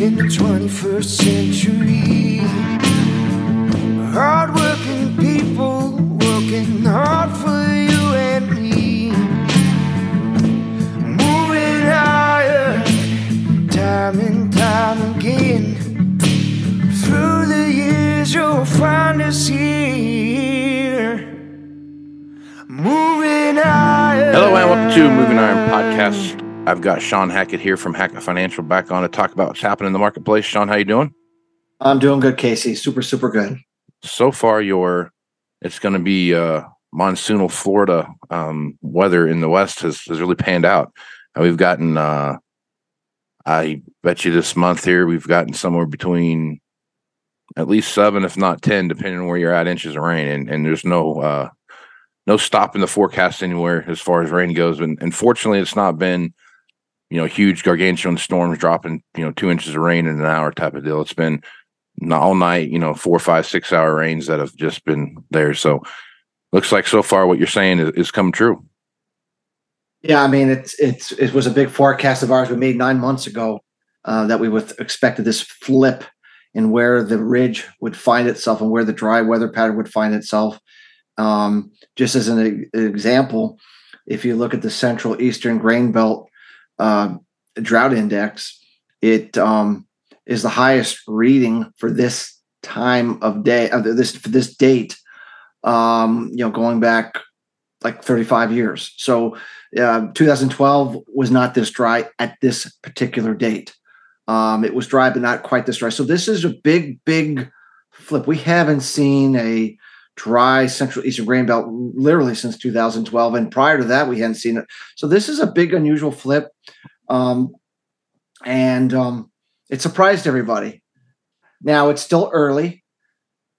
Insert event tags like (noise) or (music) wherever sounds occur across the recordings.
in the 21st century. Hardworking people working hard for you and me. Moving higher, time and time again. Through the years, you'll find us here. Moving higher. Hello and welcome to Moving Iron Podcast. I've got Shawn Hackett here from Hackett Financial back on to talk about what's happening in the marketplace. Shawn, how you doing? I'm doing good, Casey. Super, super good. So far, your it's going to be uh, monsoonal Florida um, weather in the west has, has really panned out. And we've gotten, uh, I bet you this month here, we've gotten somewhere between at least seven, if not ten, depending on where you're at, inches of rain. And, and there's no uh, no stop in the forecast anywhere as far as rain goes. And, and fortunately, it's not been you know huge gargantuan storms dropping you know two inches of rain in an hour type of deal. It's been all night, you know, four, five, six hour rains that have just been there. So looks like so far what you're saying is, is come true. Yeah, I mean, it's it's it was a big forecast of ours we made nine months ago uh, that we would expected this flip in where the ridge would find itself and where the dry weather pattern would find itself. Um, just as an, an example, if you look at the Central Eastern Grain Belt uh, drought index, it um, is the highest reading for this time of day of this for this date um you know going back like 35 years. So uh, 2012 was not this dry at this particular date. Um it was dry but not quite this dry. So this is a big big flip. We haven't seen a dry central eastern grain belt literally since 2012 and prior to that we hadn't seen it so this is a big unusual flip um and um it surprised everybody. Now it's still early.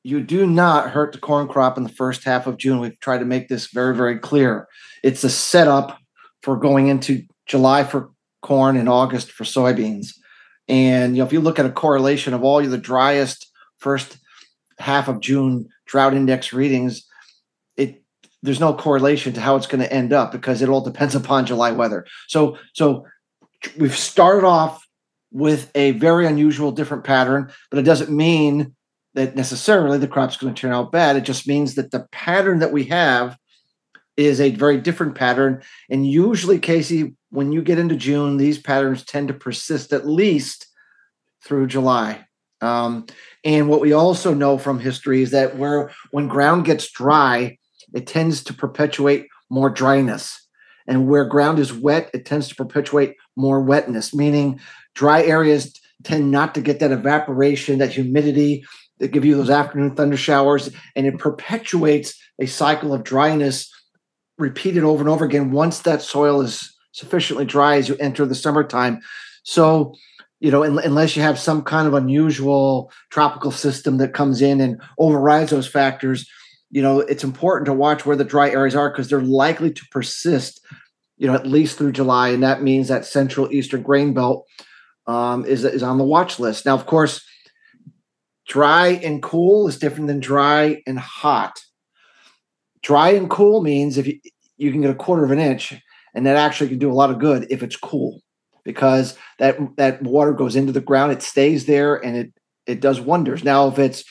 You do not hurt the corn crop in the first half of June. We've tried to make this very, very clear. It's a setup for going into July for corn and August for soybeans. And you know, if you look at a correlation of all the driest first half of June drought index readings, it there's no correlation to how it's going to end up because it all depends (laughs) upon July weather. So so we've started off with a very unusual, different pattern, but it doesn't mean that necessarily the crop's going to turn out bad. It just means that the pattern that we have is a very different pattern. And usually, Casey, when you get into June, these patterns tend to persist at least through July. Um, and what we also know from history is that where when ground gets dry, it tends to perpetuate more dryness. And where ground is wet, it tends to perpetuate more wetness, meaning dry areas tend not to get that evaporation, that humidity that give you those afternoon thunder showers, and it perpetuates a cycle of dryness repeated over and over again once that soil is sufficiently dry as you enter the summertime. So, you know, unless you have some kind of unusual tropical system that comes in and overrides those factors, you know, it's important to watch where the dry areas are because they're likely to persist, you know, at least through July. And that means that central eastern grain belt um, is, is on the watch list. Now, of course, dry and cool is different than dry and hot. Dry and cool means if you, you can get a quarter of an inch, and that actually can do a lot of good if it's cool because that that water goes into the ground, it stays there, and it it does wonders. Now, if it's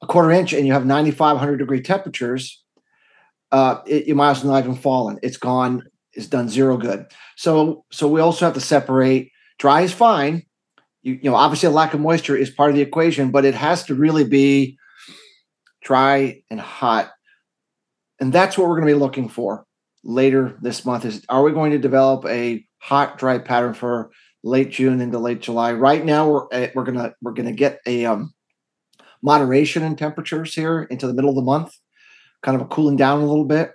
a quarter inch and you have 9500 degree temperatures, uh, it, you might as well not even fallen. It's gone. It's done zero good. So so we also have to separate. Dry is fine. You, you know, obviously a lack of moisture is part of the equation, but it has to really be dry and hot. And that's what we're going to be looking for later this month is are we going to develop a hot dry pattern for late June into late July? Right now we're eh, we're to we're to get a um, moderation in temperatures here into the middle of the month, kind of a cooling down a little bit.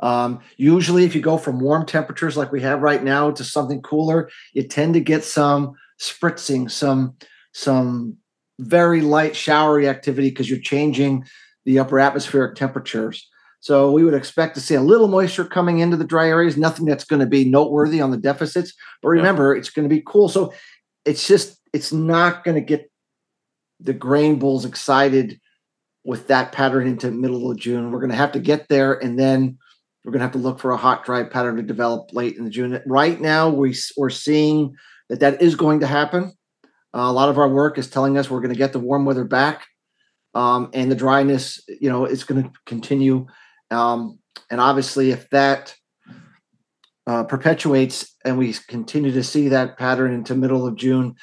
Um, usually, if you go from warm temperatures like we have right now to something cooler, you tend to get some spritzing, some some very light showery activity because you're changing the upper atmospheric temperatures. So we would expect to see a little moisture coming into the dry areas, nothing that's going to be noteworthy on the deficits. But remember, yeah. it's going to be cool. So it's just, it's not going to get the grain bulls excited with that pattern into middle of June. We're going to have to get there and then we're going to have to look for a hot, dry pattern to develop late in the June. Right now, we, we're seeing that that is going to happen. Uh, a lot of our work is telling us we're going to get the warm weather back. Um, and the dryness, you know, is going to continue um, and obviously, if that uh, perpetuates and we continue to see that pattern into middle of June,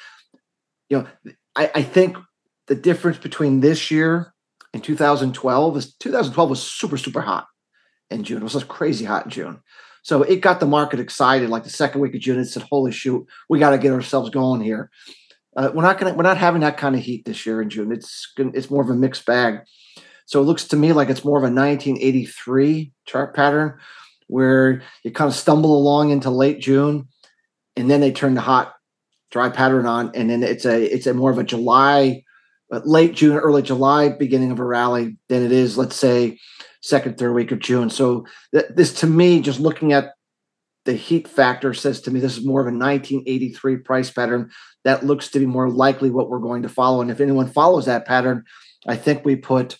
you know, I, I think the difference between this year and 2012 is 2012 was super super hot in June. It was just crazy hot in June. So it got the market excited. Like the second week of June, it said, "Holy shoot, we got to get ourselves going here." Uh, we're not gonna, we're not having that kind of heat this year in June. It's it's more of a mixed bag. So it looks to me like it's more of a 1983 chart pattern where you kind of stumble along into late June and then they turn the hot dry pattern on and then it's a it's a more of a July uh, late June early July beginning of a rally than it is let's say second third week of June. So th- this to me just looking at the heat factor says to me this is more of a 1983 price pattern that looks to be more likely what we're going to follow and if anyone follows that pattern I think we put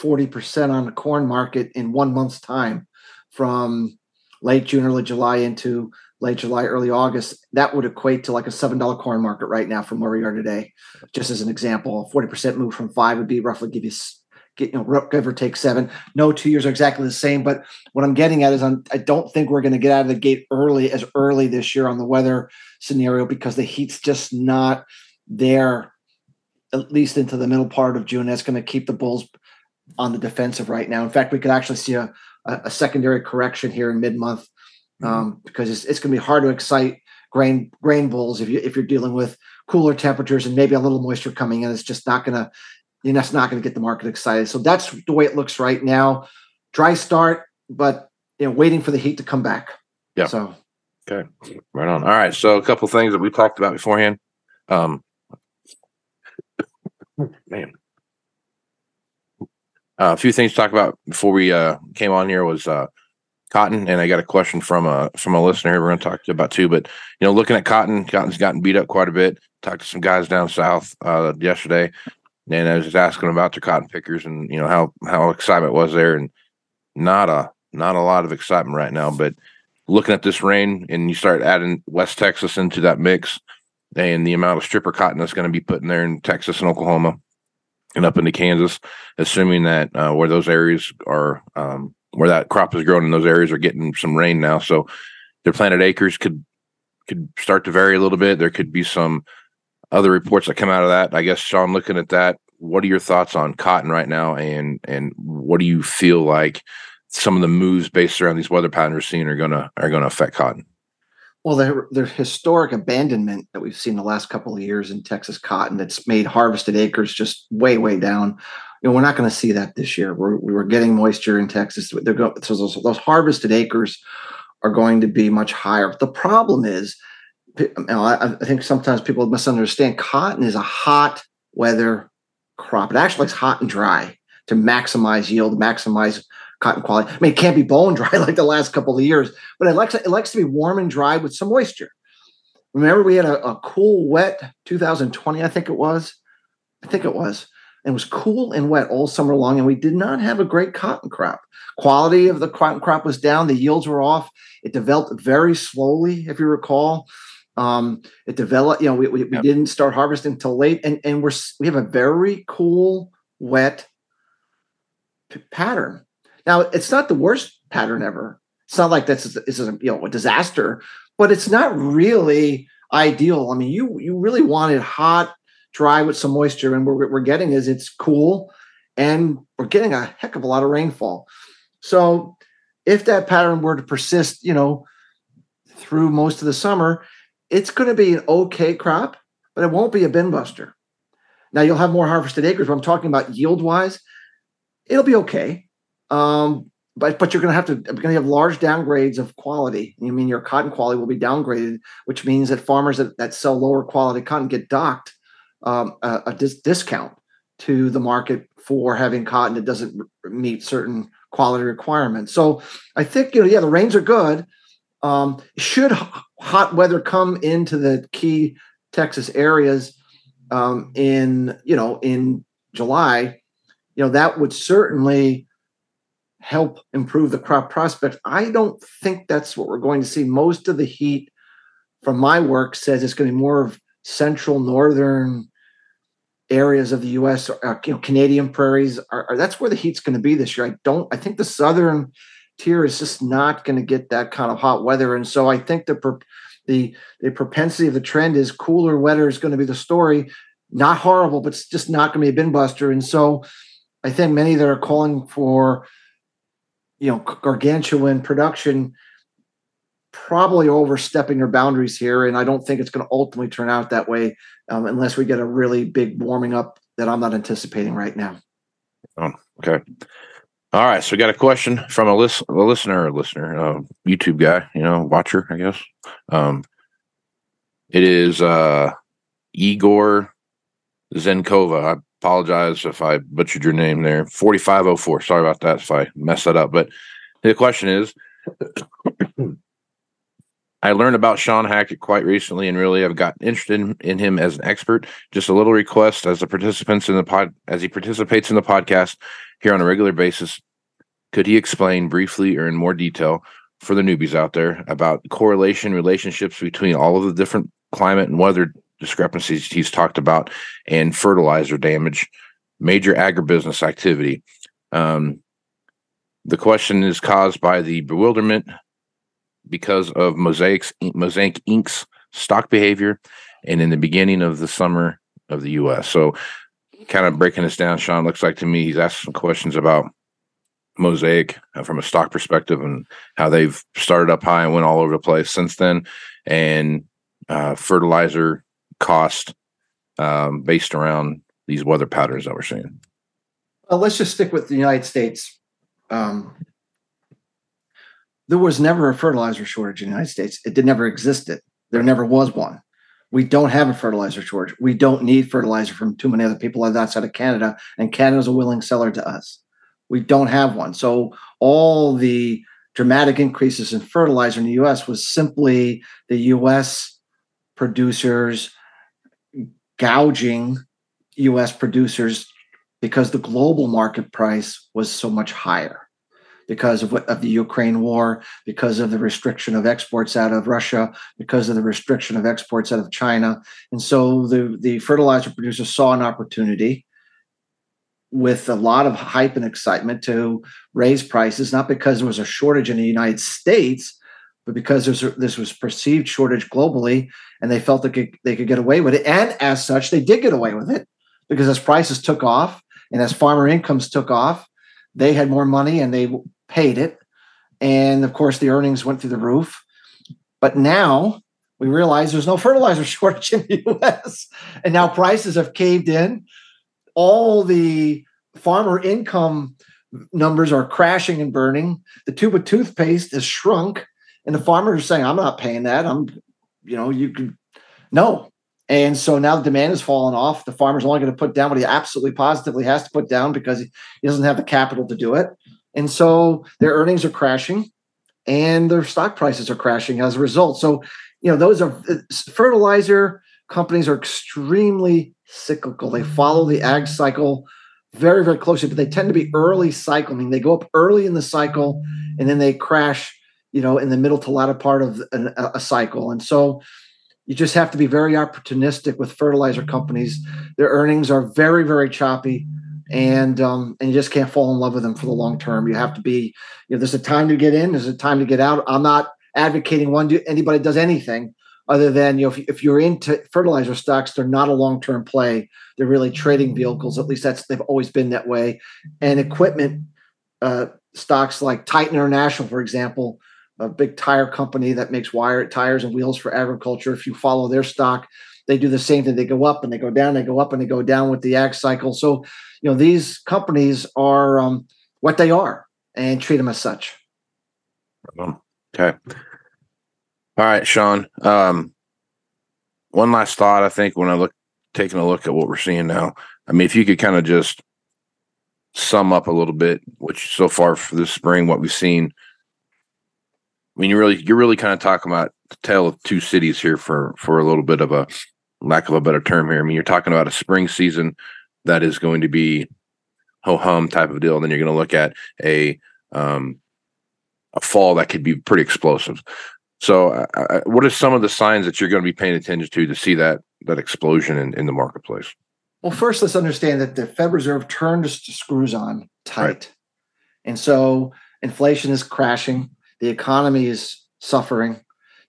40% on the corn market in one month's time from late June, early July into late July, early August. That would equate to like a $7 corn market right now from where we are today. Just as an example, a 40% move from five would be roughly give you get you know give or take seven. No two years are exactly the same, but what I'm getting at is I'm, I don't think we're going to get out of the gate early as early this year on the weather scenario because the heat's just not there at least into the middle part of June. That's going to keep the bulls on the defensive right now. In fact, we could actually see a, a secondary correction here in mid month mm-hmm. um, because it's, it's going to be hard to excite grain grain bulls if you if you're dealing with cooler temperatures and maybe a little moisture coming in. It's just not going to you know, that's not going to get the market excited. So that's the way it looks right now. Dry start, but you know, waiting for the heat to come back. Yeah. So okay, right on. All right. So a couple things that we talked about beforehand. Um, (laughs) man, uh, a few things to talk about before we uh, came on here was uh, cotton, and I got a question from a from a listener we're going to talk about too. But you know, looking at cotton, cotton's gotten beat up quite a bit. Talked to some guys down south uh, yesterday, and I was just asking about their cotton pickers and you know how how excitement was there, and not a not a lot of excitement right now. But looking at this rain, and you start adding West Texas into that mix, and the amount of stripper cotton that's going to be put in there in Texas and Oklahoma and up into Kansas, assuming that uh, where those areas are, um, where that crop is grown in those areas are getting some rain now. So their planted acres could could start to vary a little bit. There could be some other reports that come out of that. I guess Shawn, looking at that, what are your thoughts on cotton right now, and and what do you feel like some of the moves based around these weather patterns we're seeing are gonna are gonna affect cotton? Well, the, the historic abandonment that we've seen the last couple of years in Texas cotton that's made harvested acres just way, way down. You know, we're not going to see that this year. We're, we were getting moisture in Texas. They're going, so those, those harvested acres are going to be much higher. The problem is, you know, I, I think sometimes people misunderstand. Cotton is a hot weather crop. It actually likes hot and dry to maximize yield, maximize cotton quality. I mean, it can't be bone dry (laughs) like the last couple of years, but it likes it likes to be warm and dry with some moisture. Remember, we had a, a cool, wet 2020, I think it was. I think it was. And it was cool and wet all summer long, and we did not have a great cotton crop. Quality of the cotton crop was down, the yields were off. It developed very slowly, if you recall. Um, it developed, you know, we, we, we didn't start harvesting until late, and, and we're we have a very cool, wet p- pattern. Now, it's not the worst pattern ever. It's not like this is, this is a, you know a disaster, but it's not really ideal. I mean, you you really want it hot, dry with some moisture, and what we're getting is it's cool, and we're getting a heck of a lot of rainfall. So, if that pattern were to persist, you know, through most of the summer, it's going to be an okay crop, but it won't be a bin buster. Now you'll have more harvested acres. But I'm talking about yield wise, it'll be okay. Um, but but you're going to have to going to have large downgrades of quality. You mean your cotton quality will be downgraded, which means that farmers that, that sell lower quality cotton get docked um, a, a dis- discount to the market for having cotton that doesn't meet certain quality requirements. So I think you know yeah the rains are good. Um, should hot weather come into the key Texas areas um, in you know in July, you know that would certainly help improve the crop prospects. I don't think that's what we're going to see. Most of the heat from my work says it's going to be more of central northern areas of the U.S. Uh, you know, Canadian prairies are, are, that's where the heat's going to be this year. I don't. I think the southern tier is just not going to get that kind of hot weather, and so I think the the the propensity of the trend is cooler, wetter is going to be the story. Not horrible, but it's just not going to be a bin buster, and so I think many that are calling for you know gargantuan production probably overstepping their boundaries here and i don't think it's going to ultimately turn out that way um, unless we get a really big warming up that i'm not anticipating right now. Oh okay. All right so we got a question from a, list, a listener a listener uh, youtube guy you know watcher i guess. Um, it is uh, igor zenkova apologize if I butchered your name there. 4504. Sorry about that if I messed that up. But the question is I learned about Shawn Hackett quite recently and really I've gotten interested in, in, him as an expert. Just a little request as the participants in the pod as he participates in the podcast here on a regular basis. Could he explain briefly or in more detail for the newbies out there about correlation relationships between all of the different climate and weather discrepancies he's talked about and fertilizer damage, major agribusiness activity. Um, the question is caused by the bewilderment because of Mosaic's Mosaic Inc.'s stock behavior and in the beginning of the summer of the U.S. So, kind of breaking this down, Shawn looks like to me he's asked some questions about Mosaic uh, from a stock perspective and how they've started up high and went all over the place since then, and uh, fertilizer cost um, based around these weather patterns that we're seeing? Well, let's just stick with the United States. Um, there was never a fertilizer shortage in the United States. It did never existed. There never was one. We don't have a fertilizer shortage. We don't need fertilizer from too many other people outside of Canada, and Canada's a willing seller to us. We don't have one. So all the dramatic increases in fertilizer in the U.S. was simply the U.S. producers gouging US producers because the global market price was so much higher because of, of the Ukraine war, because of the restriction of exports out of Russia, because of the restriction of exports out of China. And so the, the fertilizer producers saw an opportunity with a lot of hype and excitement to raise prices, not because there was a shortage in the United States, but because a, this was perceived shortage globally, and they felt could they could get away with it, and as such, they did get away with it because as prices took off and as farmer incomes took off, they had more money and they paid it, and of course the earnings went through the roof. But now we realize there's no fertilizer (laughs) shortage in the U.S. and now prices have caved in. All the farmer income numbers are crashing and burning. The tube of toothpaste has shrunk, and the farmers are saying, "I'm not paying that. I'm, you know, you can no." And so now the demand has fallen off. The farmer's only going to put down what he absolutely positively has to put down because he doesn't have the capital to do it. And so their earnings are crashing and their stock prices are crashing as a result. So, you know, those are fertilizer companies are extremely cyclical. They follow the ag cycle very, very closely, but they tend to be early cycle. I they go up early in the cycle and then they crash, you know, in the middle to latter part of an, a cycle. And so you just have to be very opportunistic with fertilizer companies. Their earnings are very, very choppy. And um, and you just can't fall in love with them for the long term. You have to be, you know, there's a time to get in, there's a time to get out. I'm not advocating one do anybody does anything other than you know if, if you're into fertilizer stocks they're not a long-term play they're really trading vehicles at least that's they've always been that way and equipment uh, stocks like titan international for example a big tire company that makes wire tires and wheels for agriculture if you follow their stock they do the same thing they go up and they go down they go up and they go down with the ag cycle so you know these companies are um, what they are and treat them as such okay all right, Shawn. Um, one last thought. I think when I look, taking a look at what we're seeing now, I mean, if you could kind of just sum up a little bit, which so far for this spring, what we've seen. I mean, you really, you're really kind of talking about the tale of two cities here for for a little bit of a lack of a better term here. I mean, you're talking about a spring season that is going to be ho hum type of deal, and then you're going to look at a um, a fall that could be pretty explosive. So, uh, uh, what are some of the signs that you're going to be paying attention to to see that that explosion in, in the marketplace? Well, first, let's understand that the Fed Reserve turned screws on tight, right. and so inflation is crashing. The economy is suffering.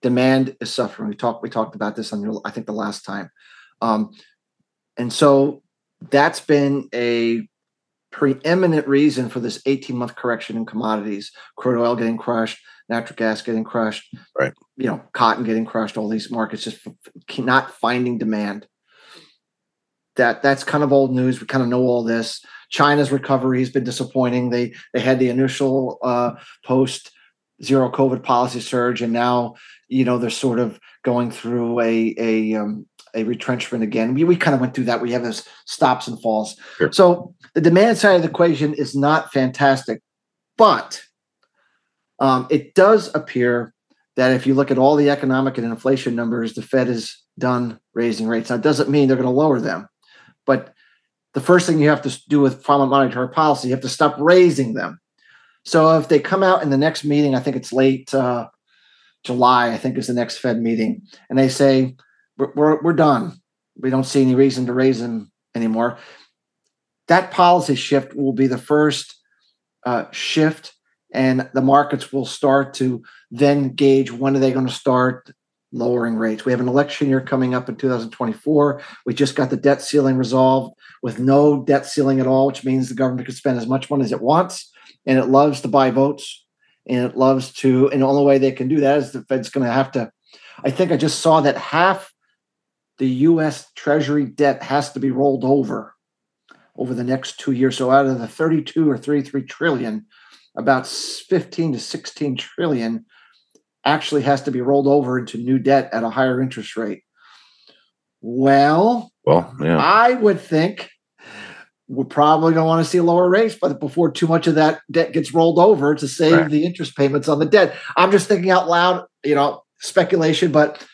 Demand is suffering. We talked. We talked about this on I think the last time, um, and so that's been a preeminent reason for this 18 month correction in commodities. Crude oil getting crushed natural gas getting crushed, right? You know, cotton getting crushed. All these markets just not finding demand. That that's kind of old news. We kind of know all this. China's recovery has been disappointing. They they had the initial uh, post zero COVID policy surge, and now you know they're sort of going through a a um, a retrenchment again. We, we kind of went through that. We have this stops and falls. Sure. So the demand side of the equation is not fantastic, but um, it does appear that if you look at all the economic and inflation numbers, the Fed is done raising rates. Now, it doesn't mean they're going to lower them, but the first thing you have to do with monetary policy, you have to stop raising them. So if they come out in the next meeting, I think it's late uh, July, I think is the next Fed meeting, and they say we're, we're, we're done. We don't see any reason to raise them anymore. That policy shift will be the first uh, shift and the markets will start to then gauge when are they going to start lowering rates. We have an election year coming up in 2024. We just got the debt ceiling resolved with no debt ceiling at all, which means the government can spend as much money as it wants, and it loves to buy votes, and it loves to. And the only way they can do that is the Fed's going to have to. I think I just saw that half the U.S. Treasury debt has to be rolled over over the next two years. So out of the 32 or 33 trillion, about 15 to 16 trillion actually has to be rolled over into new debt at a higher interest rate. Well, well, yeah. I would think we're probably going to want to see lower rates, but before too much of that debt gets rolled over to save right. the interest payments on the debt. I'm just thinking out loud, you know, speculation, but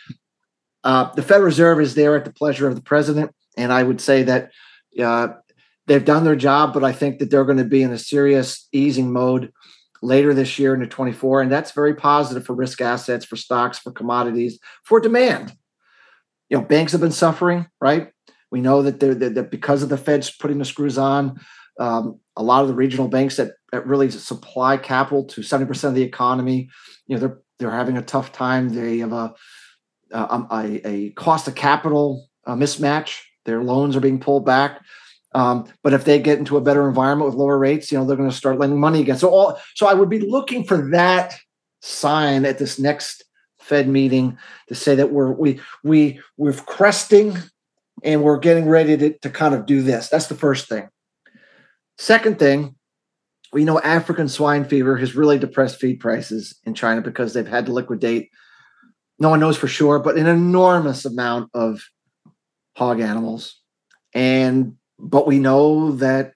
uh, the Federal Reserve is there at the pleasure of the president, and I would say that uh, they've done their job, but I think that they're going to be in a serious easing mode later this year into 24. And that's very positive for risk assets, for stocks, for commodities, for demand. You know, banks have been suffering, right? We know that they're that because of the Fed's putting the screws on, um, a lot of the regional banks that, that really supply capital to 70% of the economy, you know, they're they're having a tough time. They have a a, a cost of capital mismatch. Their loans are being pulled back. Um, but if they get into a better environment with lower rates, you know they're going to start lending money again. So all so I would be looking for that sign at this next Fed meeting to say that we're we we we're cresting and we're getting ready to, to kind of do this. That's the first thing. Second thing, we know African swine fever has really depressed feed prices in China because they've had to liquidate. No one knows for sure, but an enormous amount of hog animals. And but we know that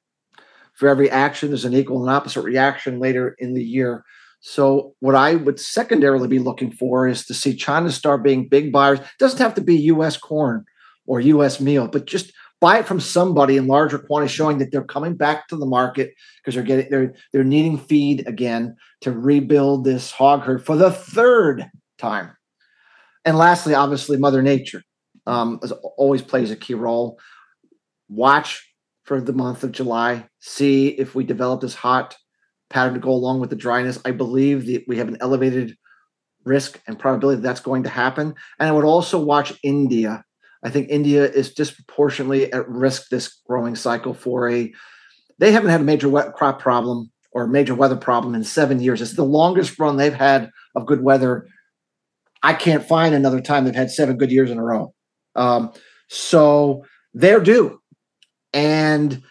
for every action, there's an equal and opposite reaction later in the year. So, what I would secondarily be looking for is to see China start being big buyers. It doesn't have to be U.S. corn or U.S. meal, but just buy it from somebody in larger quantities, showing that they're coming back to the market because they're getting they're they're needing feed again to rebuild this hog herd for the third time. And lastly, obviously, Mother Nature um, always plays a key role watch for the month of July, see if we develop this hot pattern to go along with the dryness. I believe that we have an elevated risk and probability that that's going to happen. And I would also watch India. I think India is disproportionately at risk this growing cycle for a. They haven't had a major wet crop problem or major weather problem in seven years. It's the longest run they've had of good weather. I can't find another time they've had seven good years in a row. Um, so they're due. And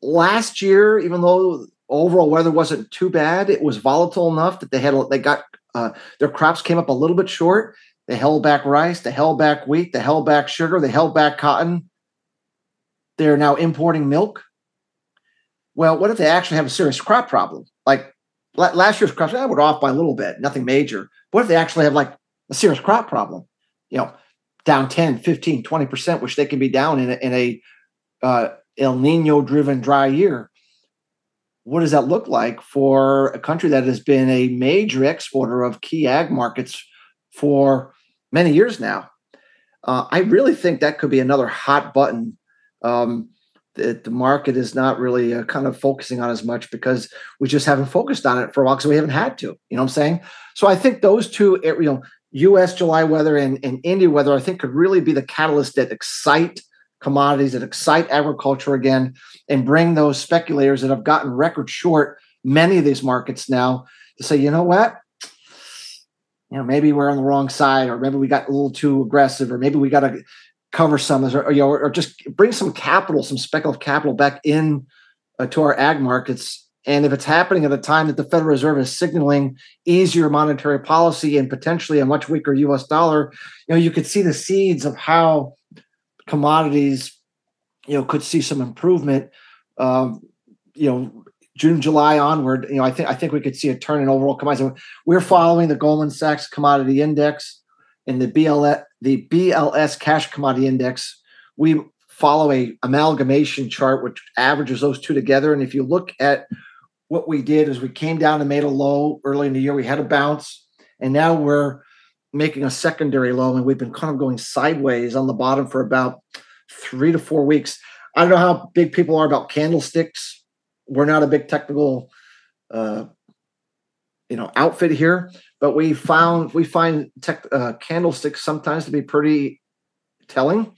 last year, even though overall weather wasn't too bad, it was volatile enough that they had they got uh, their crops came up a little bit short. They held back rice, they held back wheat, they held back sugar, they held back cotton. They're now importing milk. Well, what if they actually have a serious crop problem? Like last year's crops, eh, we're off by a little bit, nothing major. What if they actually have like a serious crop problem? You know, down 10, 15, 20%, which they can be down in a, in a uh, El Nino driven dry year, what does that look like for a country that has been a major exporter of key ag markets for many years now? Uh, I really think that could be another hot button um, that the market is not really uh, kind of focusing on as much because we just haven't focused on it for a while because we haven't had to. You know what I'm saying? So I think those two, you know, U.S. July weather and, and India weather, I think could really be the catalyst that excite commodities that excite agriculture again and bring those speculators that have gotten record short many of these markets now to say, you know what? You know, maybe we're on the wrong side, or maybe we got a little too aggressive, or maybe we got to cover some, or, you know, or, just bring some capital, some speculative capital back in uh, to our ag markets. And if it's happening at a time that the Federal Reserve is signaling easier monetary policy and potentially a much weaker U.S. dollar, you know, you could see the seeds of how commodities, you know, could see some improvement. Um, you know, June, July onward, you know, I think I think we could see a turn in overall commodities. We're following the Goldman Sachs Commodity Index and the BLS the BLS Cash Commodity Index. We follow a amalgamation chart which averages those two together. And if you look at what we did is we came down and made a low early in the year. We had a bounce, and now we're making a secondary low, and we've been kind of going sideways on the bottom for about three to four weeks. I don't know how big people are about candlesticks. We're not a big technical, uh, you know, outfit here, but we found we find tech, uh, candlesticks sometimes to be pretty telling.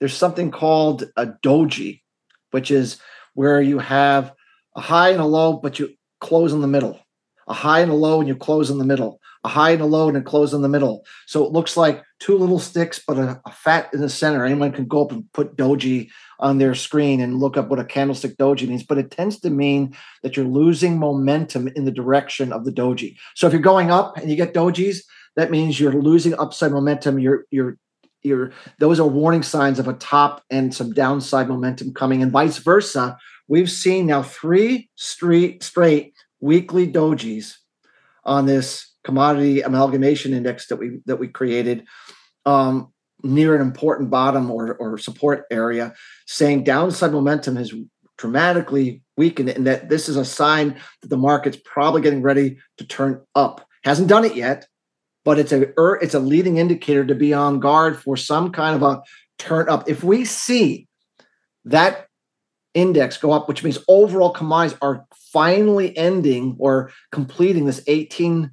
There's something called a doji, which is where you have a high and a low, but you close in the middle. A high and a low, and you close in the middle a high and a low and a close in the middle. So it looks like two little sticks, but a, a, fat in the center. Anyone can go up and put doji on their screen and look up what a candlestick doji means, but it tends to mean that you're losing momentum in the direction of the doji. So if you're going up and you get dojis, that means you're losing upside momentum. You're you're you're those are warning signs of a top and some downside momentum coming, and vice versa. We've seen now three straight straight weekly dojis on this commodity amalgamation index that we that we created um, near an important bottom or, or support area, saying downside momentum has dramatically weakened, and that this is a sign that the market's probably getting ready to turn up. Hasn't done it yet, but it's a er, it's a leading indicator to be on guard for some kind of a turn up. If we see that index go up, which means overall commodities are finally ending or completing this 18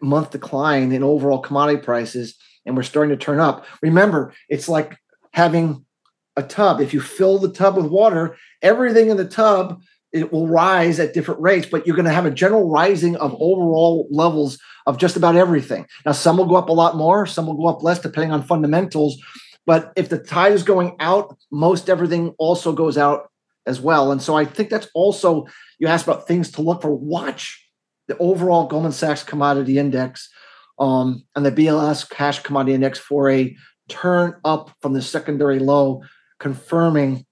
month decline in overall commodity prices, and we're starting to turn up. Remember, it's like having a tub. If you fill the tub with water, everything in the tub it will rise at different rates, but you're going to have a general rising of overall levels of just about everything. Now, some will go up a lot more, some will go up less, depending on fundamentals. But if the tide is going out, most everything also goes out as well. And so I think that's also, you asked about things to look for. Watch the overall Goldman Sachs commodity index um, and the BLS cash commodity index for a turn up from the secondary low, confirming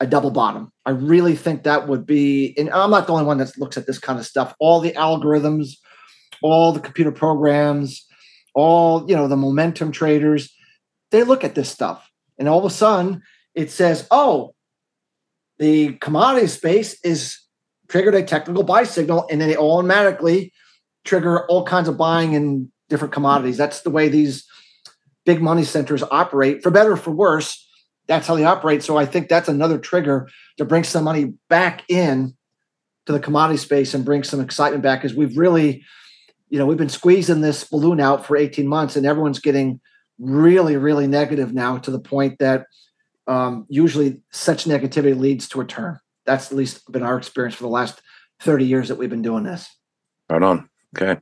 a double bottom. I really think that would be, and I'm not the only one that looks at this kind of stuff. All the algorithms, all the computer programs, all you know, the momentum traders, they look at this stuff, and all of a sudden it says, "Oh, the commodity space is triggered a technical buy signal," and then they automatically trigger all kinds of buying in different commodities. That's the way these big money centers operate, for better or for worse that's how they operate. So I think that's another trigger to bring some money back in to the commodity space and bring some excitement back because we've really, you know, we've been squeezing this balloon out for 18 months and everyone's getting really, really negative now to the point that um, usually such negativity leads to a turn. That's at least been our experience for the last 30 years that we've been doing this. Right on. Okay.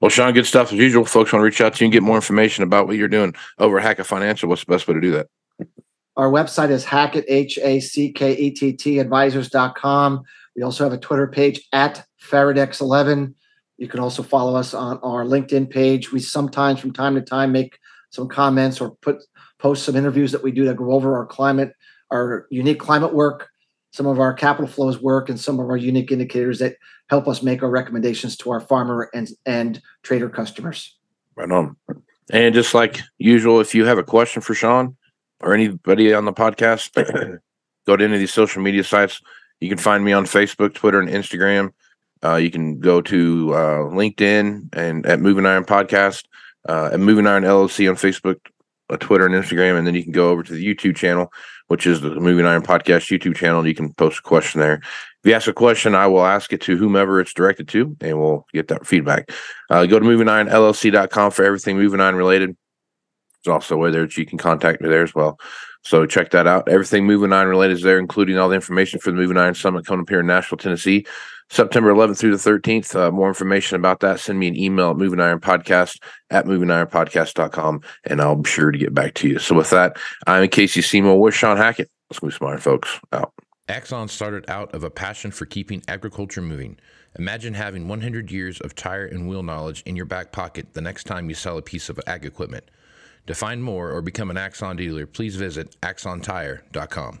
Well, Shawn, good stuff as usual. Folks want to reach out to you and get more information about what you're doing over at Hackett Financial. What's the best way to do that? Our website is Hackett, H A C K E T T advisors.com. We also have a Twitter page at Faradex11. You can also follow us on our LinkedIn page. We sometimes, from time to time, make some comments or put post some interviews that we do that go over our climate, our unique climate work, some of our capital flows work, and some of our unique indicators that help us make our recommendations to our farmer and and trader customers. Right on. And just like usual, if you have a question for Shawn, or anybody on the podcast, (clears throat) go to any of these social media sites. You can find me on Facebook, Twitter, and Instagram. Uh, you can go to uh, LinkedIn and at Moving Iron Podcast, uh, at Moving Iron LLC on Facebook, uh, Twitter, and Instagram. And then you can go over to the YouTube channel, which is the Moving Iron Podcast YouTube channel. You can post a question there. If you ask a question, I will ask it to whomever it's directed to, and we'll get that feedback. Uh, go to movingironllc.com for everything Moving Iron related. There's also a way there that you can contact me there as well. So check that out. Everything Moving Iron related is there, including all the information for the Moving Iron Summit coming up here in Nashville, Tennessee, September 11th through the 13th. Uh, more information about that, send me an email at Moving Iron Podcast at movingironpodcast.com, and I'll be sure to get back to you. So with that, I'm Casey Seymour with Shawn Hackett. Let's move smart, folks. Out. Axon started out of a passion for keeping agriculture moving. Imagine having 100 years of tire and wheel knowledge in your back pocket the next time you sell a piece of ag equipment. To find more or become an Axon dealer, please visit axontire.com.